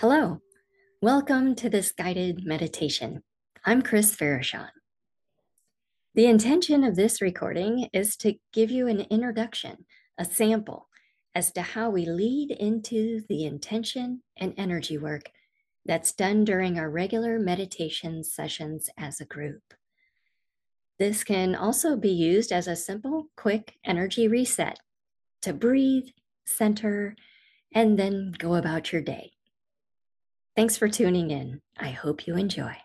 Hello, welcome to this guided meditation. I'm Chris Farashon. The intention of this recording is to give you an introduction, a sample as to how we lead into the intention and energy work that's done during our regular meditation sessions as a group. This can also be used as a simple, quick energy reset to breathe, center, and then go about your day. Thanks for tuning in. I hope you enjoy.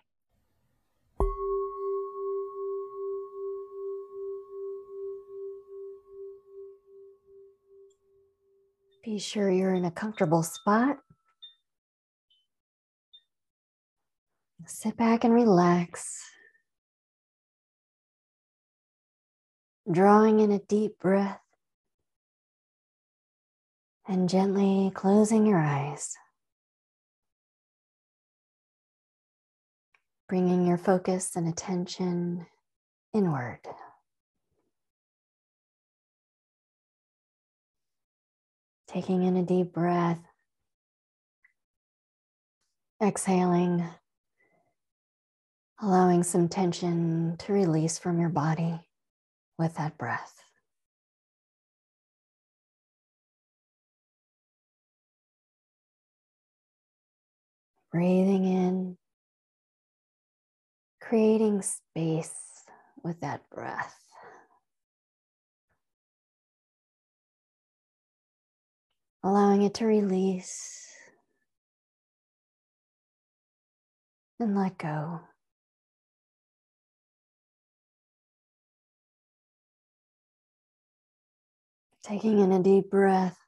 Be sure you're in a comfortable spot. Sit back and relax. Drawing in a deep breath and gently closing your eyes. Bringing your focus and attention inward. Taking in a deep breath, exhaling, allowing some tension to release from your body with that breath. Breathing in creating space with that breath. Allowing it to release and let go. Taking in a deep breath.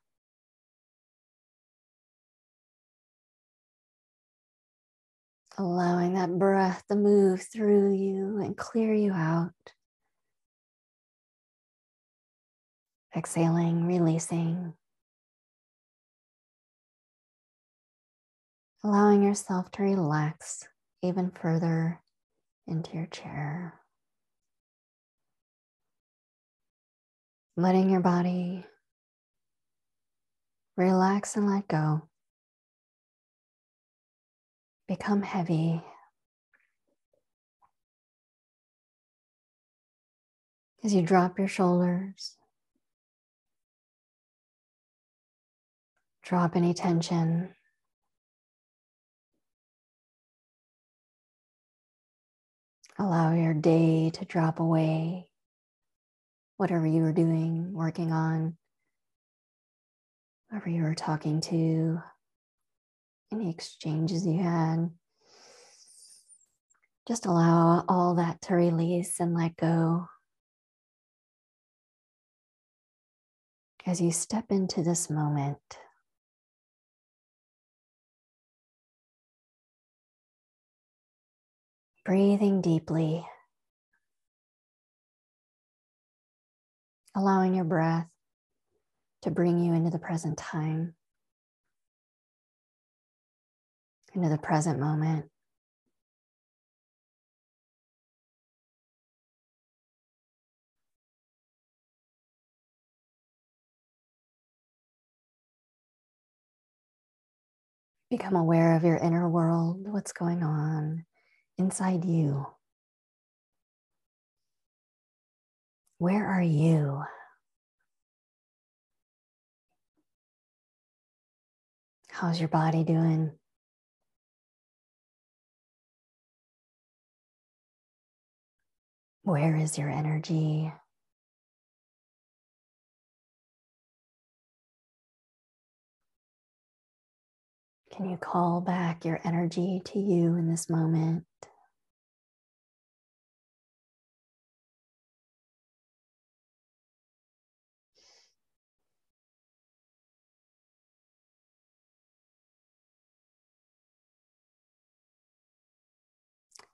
Allowing that breath to move through you and clear you out. Exhaling, releasing. Allowing yourself to relax even further into your chair. Letting your body relax and let go become heavy. As you drop your shoulders, drop any tension. Allow your day to drop away, whatever you were doing, working on, whoever you were talking to, any exchanges you had. Just allow all that to release and let go. As you step into this moment, breathing deeply, allowing your breath to bring you into the present time. Into the present moment. Become aware of your inner world, what's going on inside you. Where are you? How's your body doing? Where is your energy? Can you call back your energy to you in this moment?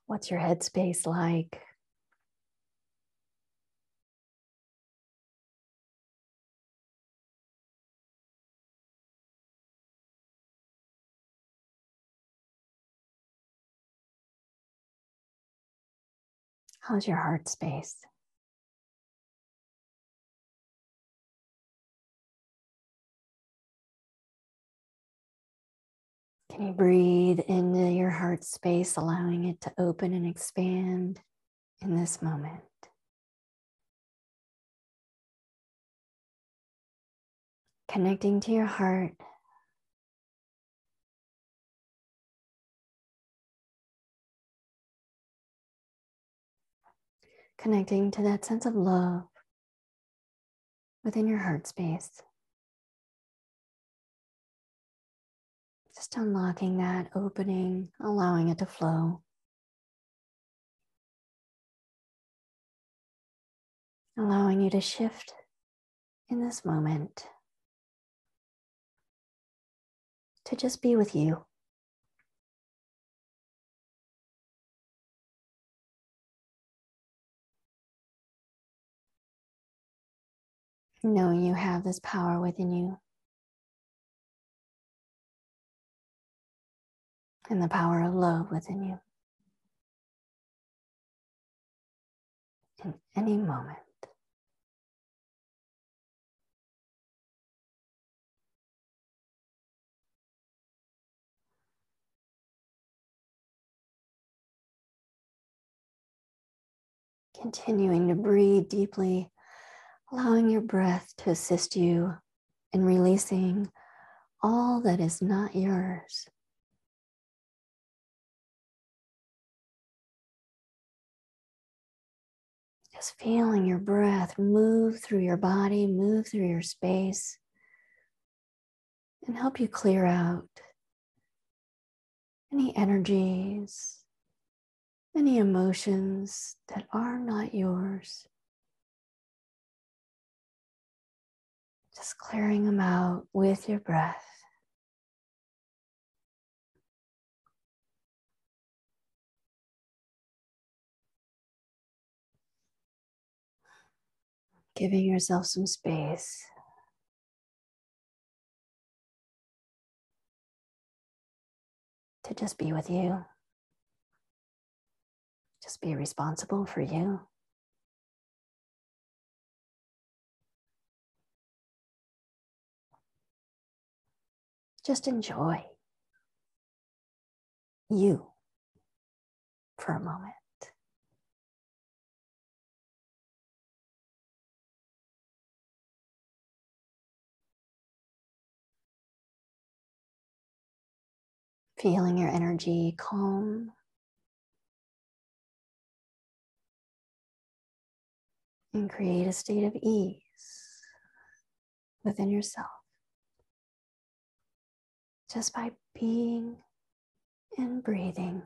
What's your headspace like? How's your heart space? Can you breathe into your heart space, allowing it to open and expand in this moment? Connecting to your heart. Connecting to that sense of love within your heart space. Just unlocking that, opening, allowing it to flow. Allowing you to shift in this moment to just be with you. Knowing you have this power within you. and the power of love within you in any moment. Continuing to breathe deeply, allowing your breath to assist you in releasing all that is not yours. Just feeling your breath move through your body, move through your space, and help you clear out any energies, any emotions that are not yours. Just clearing them out with your breath. giving yourself some space. To just be with you, just be responsible for you. Just enjoy you for a moment. feeling your energy calm. And create a state of ease within yourself just by being and breathing.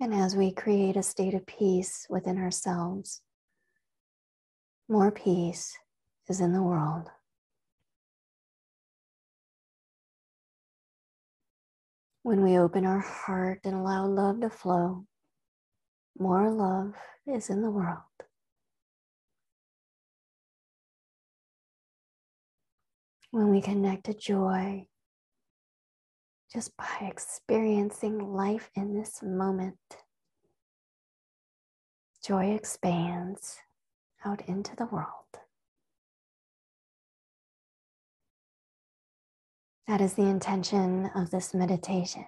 And as we create a state of peace within ourselves, more peace is in the world. When we open our heart and allow love to flow, more love is in the world. When we connect to joy, just by experiencing life in this moment. Joy expands out into the world. That is the intention of this meditation.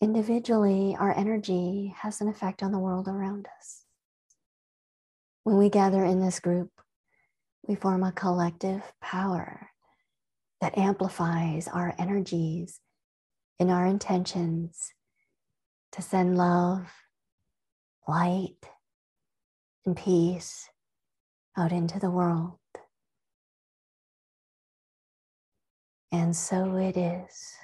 Individually, our energy has an effect on the world around us. When we gather in this group, we form a collective power that amplifies our energies and our intentions to send love, light, and peace out into the world. And so it is.